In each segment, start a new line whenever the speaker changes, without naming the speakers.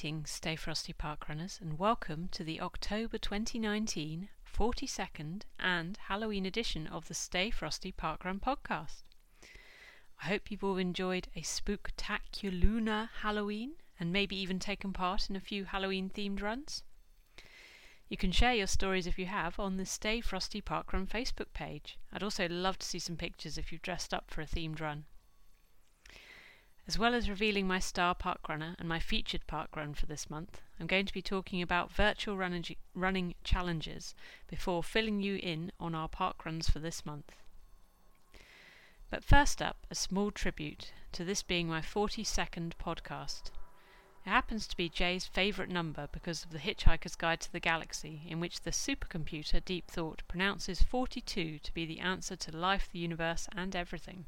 Greetings, Stay Frosty Parkrunners, and welcome to the October 2019 42nd and Halloween edition of the Stay Frosty Parkrun podcast. I hope you've all enjoyed a spooktacular Halloween and maybe even taken part in a few Halloween themed runs. You can share your stories if you have on the Stay Frosty Parkrun Facebook page. I'd also love to see some pictures if you've dressed up for a themed run. As well as revealing my star parkrunner and my featured parkrun for this month, I'm going to be talking about virtual running challenges before filling you in on our parkruns for this month. But first up, a small tribute to this being my 42nd podcast. It happens to be Jay's favourite number because of the Hitchhiker's Guide to the Galaxy, in which the supercomputer Deep Thought pronounces 42 to be the answer to life, the universe, and everything.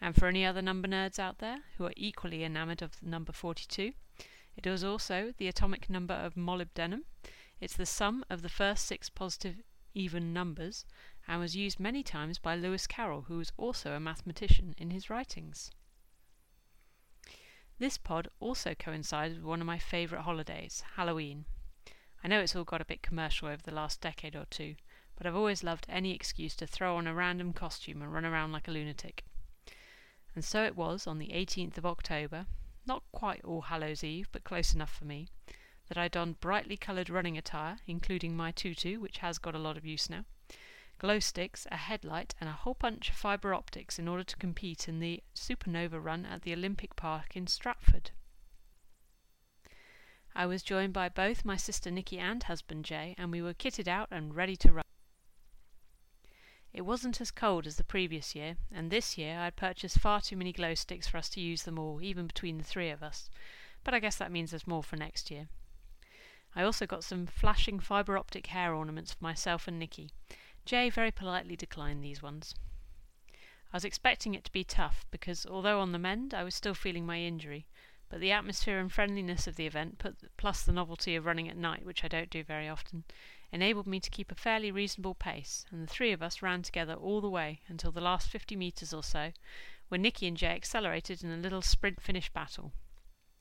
And for any other number nerds out there who are equally enamoured of the number 42, it is also the atomic number of molybdenum. It's the sum of the first six positive even numbers and was used many times by Lewis Carroll, who was also a mathematician, in his writings. This pod also coincides with one of my favourite holidays, Halloween. I know it's all got a bit commercial over the last decade or two, but I've always loved any excuse to throw on a random costume and run around like a lunatic. And so it was on the 18th of October, not quite All Hallows Eve, but close enough for me, that I donned brightly coloured running attire, including my tutu, which has got a lot of use now, glow sticks, a headlight, and a whole bunch of fibre optics in order to compete in the Supernova run at the Olympic Park in Stratford. I was joined by both my sister Nikki and husband Jay, and we were kitted out and ready to run. It wasn't as cold as the previous year, and this year I had purchased far too many glow sticks for us to use them all, even between the three of us. But I guess that means there's more for next year. I also got some flashing fibre optic hair ornaments for myself and Nikki. Jay very politely declined these ones. I was expecting it to be tough because, although on the mend, I was still feeling my injury, but the atmosphere and friendliness of the event, plus the novelty of running at night, which I don't do very often, enabled me to keep a fairly reasonable pace, and the three of us ran together all the way until the last fifty metres or so, when Nikki and Jay accelerated in a little sprint finish battle.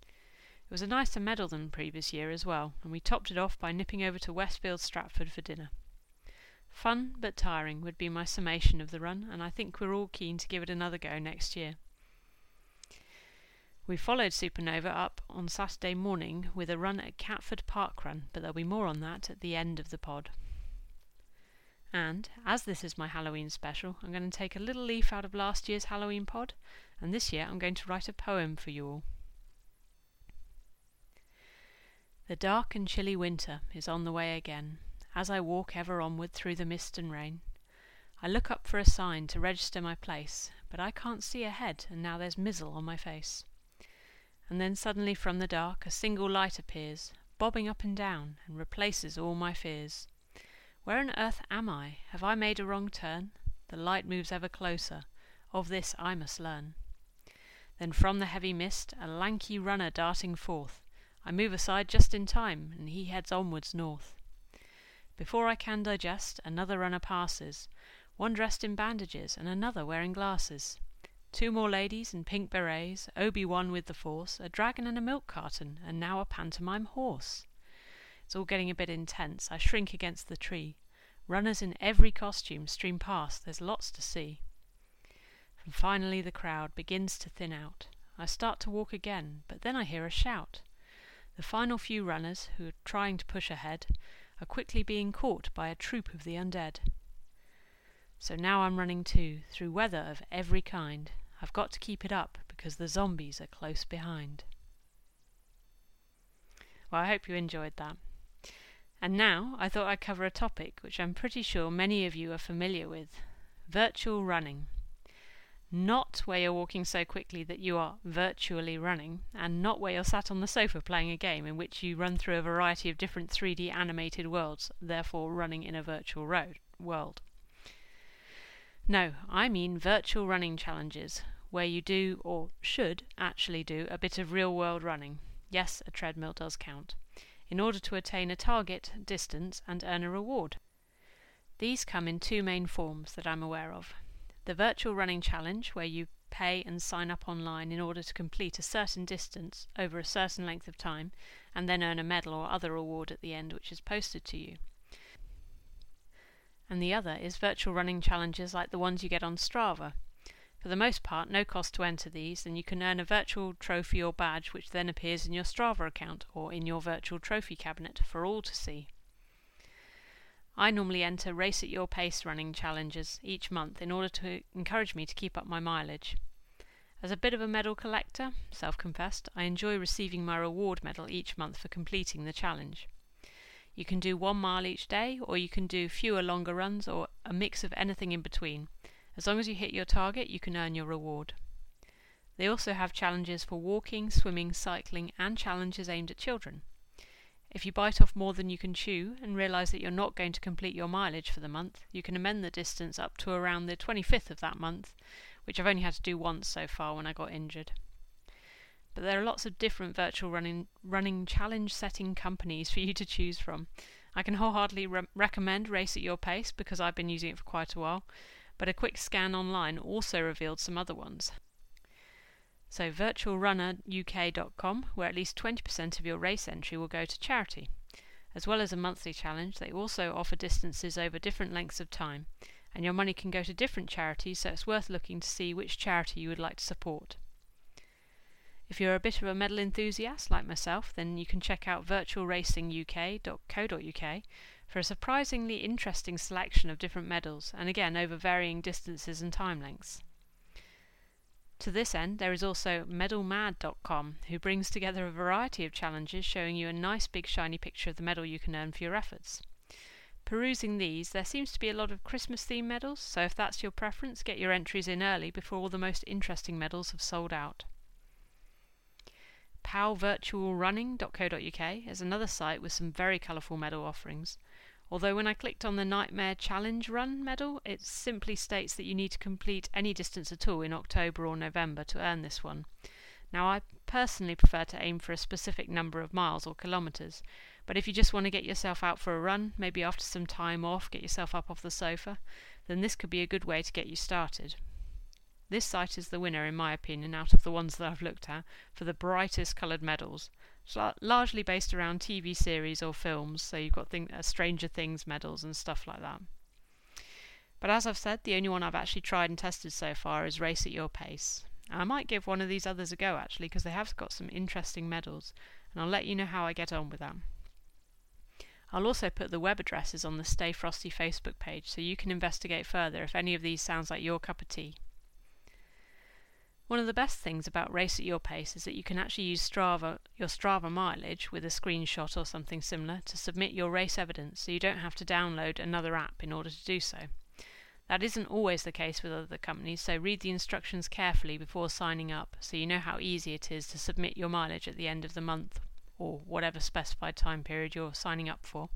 It was a nicer medal than the previous year as well, and we topped it off by nipping over to Westfield Stratford for dinner. Fun but tiring would be my summation of the run, and I think we're all keen to give it another go next year. We followed Supernova up on Saturday morning with a run at Catford Park Run, but there'll be more on that at the end of the pod. And, as this is my Halloween special, I'm going to take a little leaf out of last year's Halloween pod, and this year I'm going to write a poem for you all. The dark and chilly winter is on the way again, as I walk ever onward through the mist and rain. I look up for a sign to register my place, but I can't see ahead, and now there's mizzle on my face and then suddenly from the dark a single light appears, bobbing up and down, and replaces all my fears. Where on earth am I? Have I made a wrong turn? The light moves ever closer, of this I must learn. Then from the heavy mist a lanky runner darting forth, I move aside just in time, and he heads onwards north. Before I can digest, another runner passes, one dressed in bandages, and another wearing glasses. Two more ladies in pink berets, Obi-Wan with the Force, a dragon and a milk carton, and now a pantomime horse. It's all getting a bit intense. I shrink against the tree. Runners in every costume stream past. There's lots to see. And finally the crowd begins to thin out. I start to walk again, but then I hear a shout. The final few runners, who are trying to push ahead, are quickly being caught by a troop of the undead. So now I'm running too, through weather of every kind. I've got to keep it up because the zombies are close behind. Well, I hope you enjoyed that. And now I thought I'd cover a topic which I'm pretty sure many of you are familiar with virtual running. Not where you're walking so quickly that you are virtually running, and not where you're sat on the sofa playing a game in which you run through a variety of different 3D animated worlds, therefore running in a virtual road, world. No, I mean virtual running challenges, where you do, or should actually do, a bit of real world running. Yes, a treadmill does count. In order to attain a target, distance, and earn a reward. These come in two main forms that I'm aware of. The virtual running challenge, where you pay and sign up online in order to complete a certain distance over a certain length of time, and then earn a medal or other reward at the end which is posted to you. And the other is virtual running challenges like the ones you get on Strava. For the most part, no cost to enter these, and you can earn a virtual trophy or badge which then appears in your Strava account or in your virtual trophy cabinet for all to see. I normally enter race at your pace running challenges each month in order to encourage me to keep up my mileage. As a bit of a medal collector, self confessed, I enjoy receiving my reward medal each month for completing the challenge. You can do one mile each day, or you can do fewer longer runs, or a mix of anything in between. As long as you hit your target, you can earn your reward. They also have challenges for walking, swimming, cycling, and challenges aimed at children. If you bite off more than you can chew and realise that you're not going to complete your mileage for the month, you can amend the distance up to around the 25th of that month, which I've only had to do once so far when I got injured. But there are lots of different virtual running, running challenge setting companies for you to choose from. I can wholeheartedly re- recommend Race at Your Pace because I've been using it for quite a while, but a quick scan online also revealed some other ones. So virtualrunneruk.com, where at least 20% of your race entry will go to charity. As well as a monthly challenge, they also offer distances over different lengths of time, and your money can go to different charities, so it's worth looking to see which charity you would like to support. If you're a bit of a medal enthusiast like myself, then you can check out virtualracinguk.co.uk for a surprisingly interesting selection of different medals, and again over varying distances and time lengths. To this end, there is also medalmad.com, who brings together a variety of challenges showing you a nice big shiny picture of the medal you can earn for your efforts. Perusing these, there seems to be a lot of Christmas themed medals, so if that's your preference, get your entries in early before all the most interesting medals have sold out. powvirtualrunning.co.uk is another site with some very colourful medal offerings. Although when I clicked on the Nightmare Challenge Run medal, it simply states that you need to complete any distance at all in October or November to earn this one. Now, I personally prefer to aim for a specific number of miles or kilometres, but if you just want to get yourself out for a run, maybe after some time off, get yourself up off the sofa, then this could be a good way to get you started. This site is the winner, in my opinion, out of the ones that I've looked at, for the brightest coloured medals largely based around TV series or films. So you've got thing, uh, Stranger Things medals and stuff like that. But as I've said, the only one I've actually tried and tested so far is Race at Your Pace. I might give one of these others a go actually because they have got some interesting medals, and I'll let you know how I get on with them. I'll also put the web addresses on the Stay Frosty Facebook page so you can investigate further if any of these sounds like your cup of tea. One of the best things about Race at Your Pace is that you can actually use Strava, your Strava mileage with a screenshot or something similar to submit your race evidence so you don't have to download another app in order to do so. That isn't always the case with other companies, so read the instructions carefully before signing up so you know how easy it is to submit your mileage at the end of the month or whatever specified time period you're signing up for.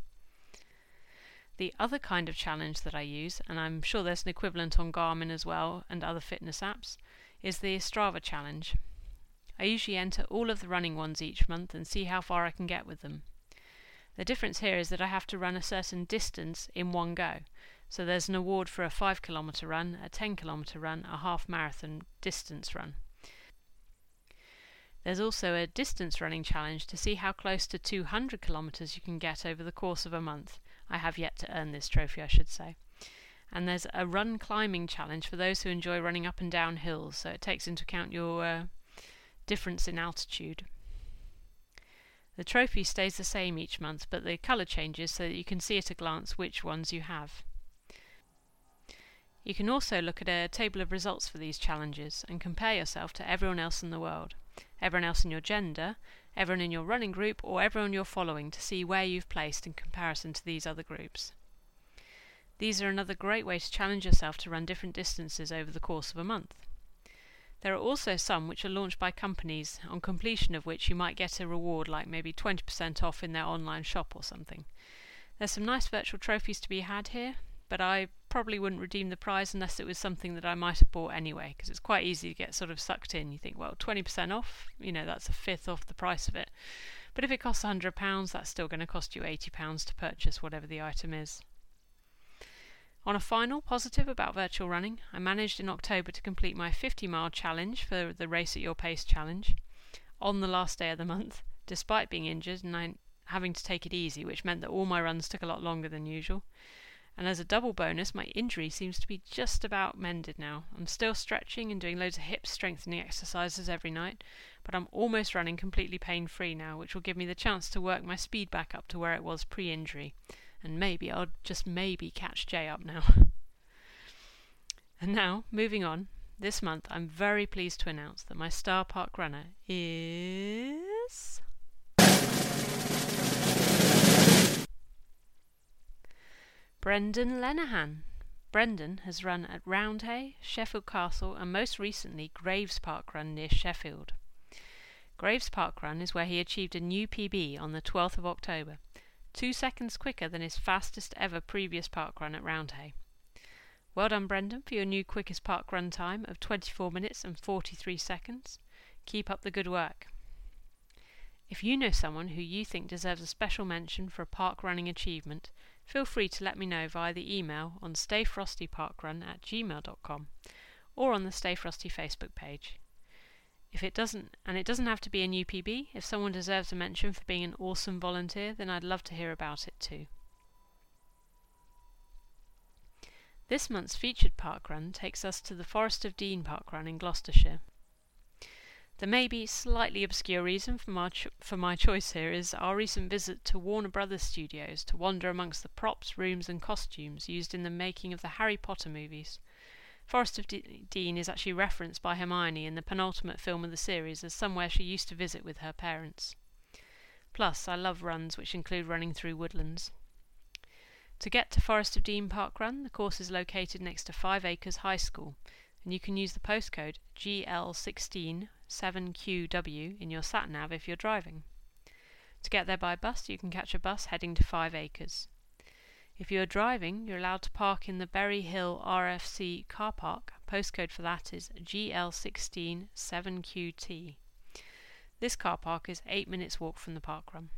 The other kind of challenge that I use, and I'm sure there's an equivalent on Garmin as well and other fitness apps, is the Strava challenge. I usually enter all of the running ones each month and see how far I can get with them. The difference here is that I have to run a certain distance in one go. So there's an award for a 5 kilometre run, a 10 kilometre run, a half marathon distance run. There's also a distance running challenge to see how close to 200 kilometres you can get over the course of a month. I have yet to earn this trophy, I should say and there's a run climbing challenge for those who enjoy running up and down hills, so it takes into account your uh, difference in altitude. The trophy stays the same each month, but the colour changes so that you can see at a glance which ones you have. You can also look at a table of results for these challenges and compare yourself to everyone else in the world, everyone else in your gender, everyone in your running group, or everyone you're following to see where you've placed in comparison to these other groups. These are another great way to challenge yourself to run different distances over the course of a month. There are also some which are launched by companies, on completion of which you might get a reward like maybe 20% off in their online shop or something. There's some nice virtual trophies to be had here, but I probably wouldn't redeem the prize unless it was something that I might have bought anyway, because it's quite easy to get sort of sucked in. You think, well, 20% off, you know, that's a fifth off the price of it. But if it costs £100, that's still going to cost you £80 to purchase whatever the item is. On a final positive about virtual running, I managed in October to complete my 50 mile challenge for the Race at Your Pace challenge on the last day of the month, despite being injured and I having to take it easy, which meant that all my runs took a lot longer than usual. And as a double bonus, my injury seems to be just about mended now. I'm still stretching and doing loads of hip strengthening exercises every night, but I'm almost running completely pain free now, which will give me the chance to work my speed back up to where it was pre injury. And maybe I'll just maybe catch Jay up now. and now, moving on, this month I'm very pleased to announce that my star park runner is. Brendan Lenihan. Brendan has run at Roundhay, Sheffield Castle, and most recently Graves Park Run near Sheffield. Graves Park Run is where he achieved a new PB on the 12th of October, two seconds quicker than his fastest ever previous park run at Roundhay. Well done, Brendan, for your new quickest park run time of 24 minutes and 43 seconds. Keep up the good work. If you know someone who you think deserves a special mention for a park running achievement, feel free to let me know via the email on stayfrostyparkrun at gmail.com or on the Stay Frosty Facebook page. If it doesn't, and it doesn't have to be a new PB, if someone deserves a mention for being an awesome volunteer, then I'd love to hear about it too. This month's featured parkrun takes us to the Forest of Dean parkrun in Gloucestershire. The maybe slightly obscure reason for my, cho- for my choice here is our recent visit to Warner Brothers Studios to wander amongst the props, rooms, and costumes used in the making of the Harry Potter movies. Forest of D- Dean is actually referenced by Hermione in the penultimate film of the series as somewhere she used to visit with her parents. Plus, I love runs which include running through woodlands. To get to Forest of Dean Park Run, the course is located next to Five Acres High School, and you can use the postcode GL16 7QW in your sat nav if you're driving. To get there by bus, you can catch a bus heading to Five Acres. If you are driving, you're allowed to park in the Berry Hill RFC car park. Postcode for that is GL16 7QT. This car park is 8 minutes walk from the park run.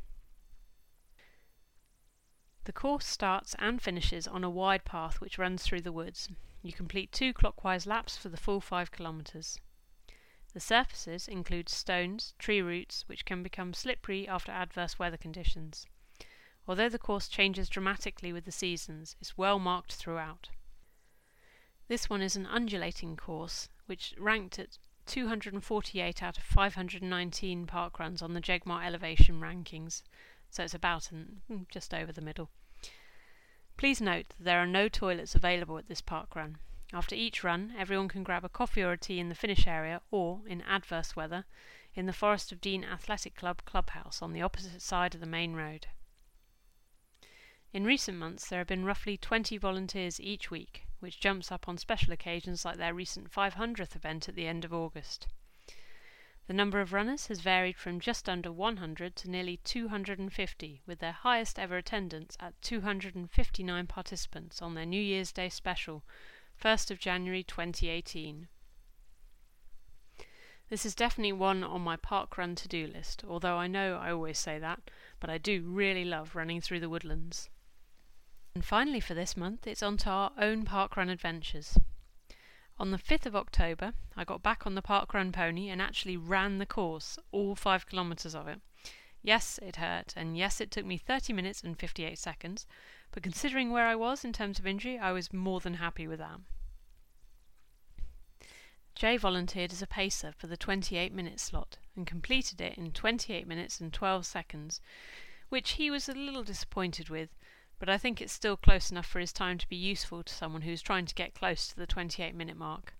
The course starts and finishes on a wide path which runs through the woods. You complete two clockwise laps for the full 5 kilometres. The surfaces include stones, tree roots, which can become slippery after adverse weather conditions. Although the course changes dramatically with the seasons, it's well marked throughout. This one is an undulating course, which ranked at 248 out of 519 park runs on the Jeggmart elevation rankings, so it's about an, mm, just over the middle. Please note that there are no toilets available at this park run. After each run, everyone can grab a coffee or a tea in the finish area or, in adverse weather, in the Forest of Dean Athletic Club clubhouse on the opposite side of the main road. In recent months, there have been roughly 20 volunteers each week, which jumps up on special occasions like their recent 500th event at the end of August. The number of runners has varied from just under 100 to nearly 250, with their highest ever attendance at 259 participants on their New Year's Day special, 1st of January 2018. This is definitely one on my park run to do list, although I know I always say that, but I do really love running through the woodlands. And finally, for this month, it's on to our own parkrun adventures. On the 5th of October, I got back on the parkrun pony and actually ran the course, all five kilometres of it. Yes, it hurt, and yes, it took me 30 minutes and 58 seconds, but considering where I was in terms of injury, I was more than happy with that. Jay volunteered as a pacer for the 28 minute slot and completed it in 28 minutes and 12 seconds, which he was a little disappointed with, but I think it's still close enough for his time to be useful to someone who's trying to get close to the 28 minute mark.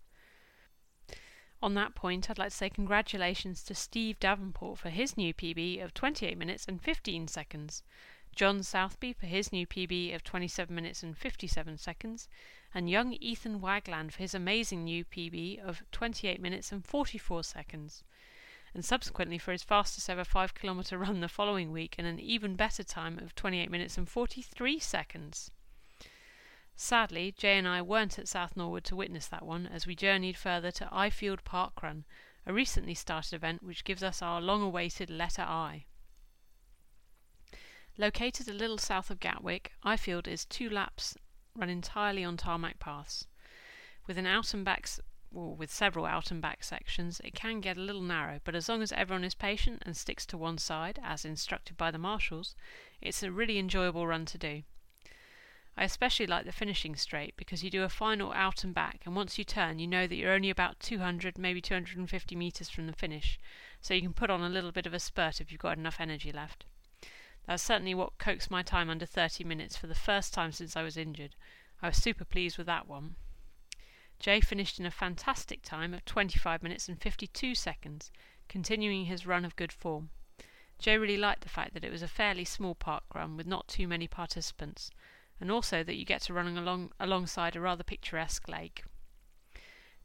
On that point, I'd like to say congratulations to Steve Davenport for his new PB of 28 minutes and 15 seconds, John Southby for his new PB of 27 minutes and 57 seconds, and young Ethan Wagland for his amazing new PB of 28 minutes and 44 seconds and subsequently for his fastest ever 5 kilometre run the following week in an even better time of 28 minutes and 43 seconds. Sadly, Jay and I weren't at South Norwood to witness that one as we journeyed further to Ifield Park Run, a recently started event which gives us our long awaited letter I. Located a little south of Gatwick, Ifield is two laps run entirely on tarmac paths. With an out and back, or with several out and back sections, it can get a little narrow, but as long as everyone is patient and sticks to one side, as instructed by the marshals, it's a really enjoyable run to do. I especially like the finishing straight because you do a final out and back, and once you turn, you know that you're only about 200, maybe 250 metres from the finish, so you can put on a little bit of a spurt if you've got enough energy left. That's certainly what coaxed my time under 30 minutes for the first time since I was injured. I was super pleased with that one. Jay finished in a fantastic time of 25 minutes and 52 seconds, continuing his run of good form. Jay really liked the fact that it was a fairly small park run with not too many participants, and also that you get to run along alongside a rather picturesque lake.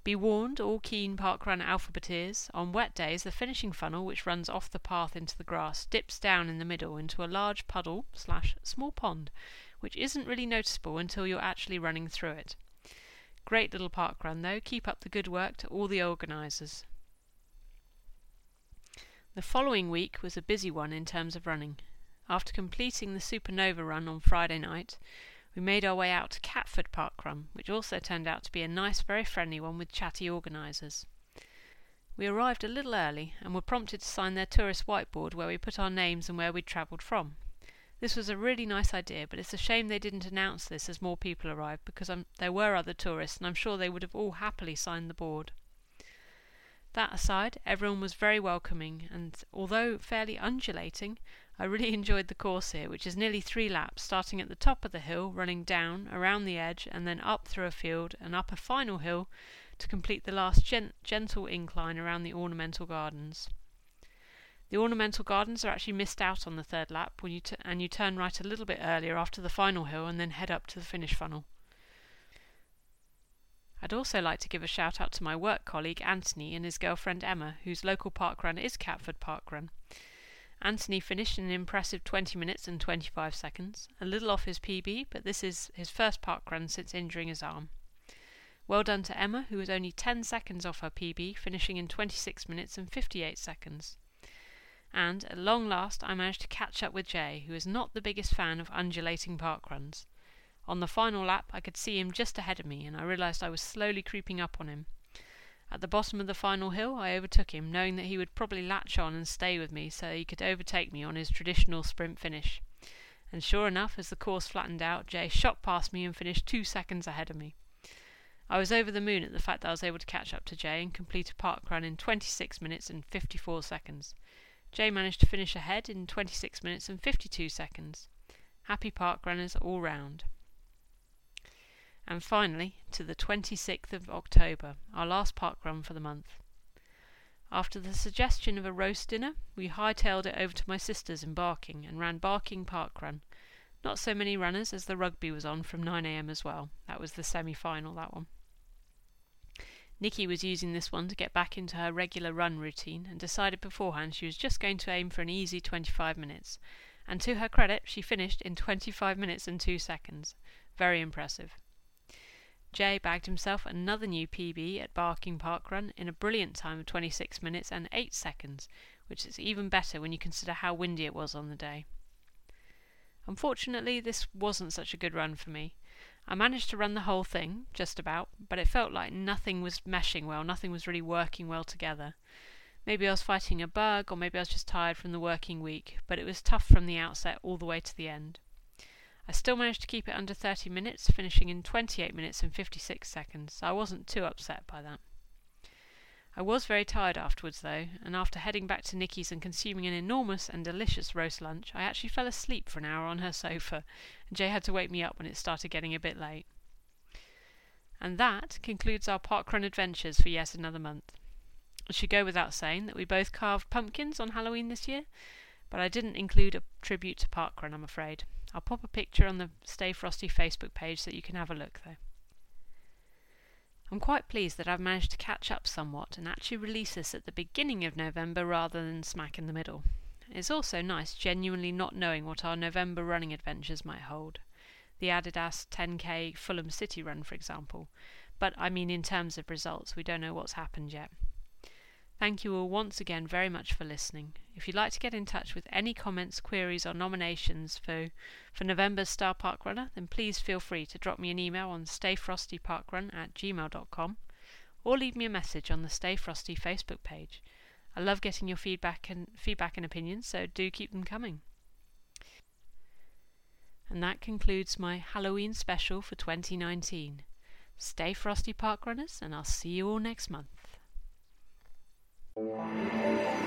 Be warned, all keen parkrun alphabeteers, on wet days the finishing funnel, which runs off the path into the grass, dips down in the middle into a large puddle slash small pond, which isn't really noticeable until you're actually running through it. Great little parkrun though, keep up the good work to all the organisers. The following week was a busy one in terms of running. After completing the Supernova run on Friday night, we made our way out to Catford Park Run, which also turned out to be a nice, very friendly one with chatty organisers. We arrived a little early and were prompted to sign their tourist whiteboard where we put our names and where we'd travelled from. This was a really nice idea, but it's a shame they didn't announce this as more people arrived because um, there were other tourists and I'm sure they would have all happily signed the board. That aside, everyone was very welcoming, and although fairly undulating, I really enjoyed the course here, which is nearly three laps, starting at the top of the hill, running down, around the edge, and then up through a field and up a final hill to complete the last gen- gentle incline around the ornamental gardens. The ornamental gardens are actually missed out on the third lap when you t- and you turn right a little bit earlier after the final hill and then head up to the finish funnel. I'd also like to give a shout out to my work colleague Anthony and his girlfriend Emma, whose local park run is Catford Park Run. Anthony finished in an impressive 20 minutes and 25 seconds, a little off his PB, but this is his first park run since injuring his arm. Well done to Emma, who was only 10 seconds off her PB, finishing in 26 minutes and 58 seconds. And, at long last, I managed to catch up with Jay, who is not the biggest fan of undulating park runs. On the final lap, I could see him just ahead of me, and I realised I was slowly creeping up on him. At the bottom of the final hill, I overtook him, knowing that he would probably latch on and stay with me so he could overtake me on his traditional sprint finish. And sure enough, as the course flattened out, Jay shot past me and finished two seconds ahead of me. I was over the moon at the fact that I was able to catch up to Jay and complete a park run in 26 minutes and 54 seconds. Jay managed to finish ahead in 26 minutes and 52 seconds. Happy park runners all round. And finally, to the 26th of October, our last park run for the month. After the suggestion of a roast dinner, we hightailed it over to my sister's in Barking and ran Barking Park Run. Not so many runners as the rugby was on from 9am as well. That was the semi final, that one. Nikki was using this one to get back into her regular run routine and decided beforehand she was just going to aim for an easy 25 minutes. And to her credit, she finished in 25 minutes and 2 seconds. Very impressive. Jay bagged himself another new PB at Barking Park Run in a brilliant time of 26 minutes and 8 seconds, which is even better when you consider how windy it was on the day. Unfortunately, this wasn't such a good run for me. I managed to run the whole thing, just about, but it felt like nothing was meshing well, nothing was really working well together. Maybe I was fighting a bug, or maybe I was just tired from the working week, but it was tough from the outset all the way to the end. I still managed to keep it under 30 minutes, finishing in 28 minutes and 56 seconds, so I wasn't too upset by that. I was very tired afterwards, though, and after heading back to Nikki's and consuming an enormous and delicious roast lunch, I actually fell asleep for an hour on her sofa, and Jay had to wake me up when it started getting a bit late. And that concludes our parkrun adventures for yet another month. It should go without saying that we both carved pumpkins on Halloween this year, but I didn't include a tribute to parkrun, I'm afraid. I'll pop a picture on the Stay Frosty Facebook page so you can have a look though. I'm quite pleased that I've managed to catch up somewhat and actually release this at the beginning of November rather than smack in the middle. It's also nice genuinely not knowing what our November running adventures might hold. The Adidas 10k Fulham City run, for example. But I mean, in terms of results, we don't know what's happened yet. Thank you all once again very much for listening. If you'd like to get in touch with any comments, queries, or nominations for, for November's Star Park Runner, then please feel free to drop me an email on stayfrostyparkrun at gmail.com or leave me a message on the Stay Frosty Facebook page. I love getting your feedback and feedback and opinions, so do keep them coming. And that concludes my Halloween special for 2019. Stay frosty park runners, and I'll see you all next month. 何?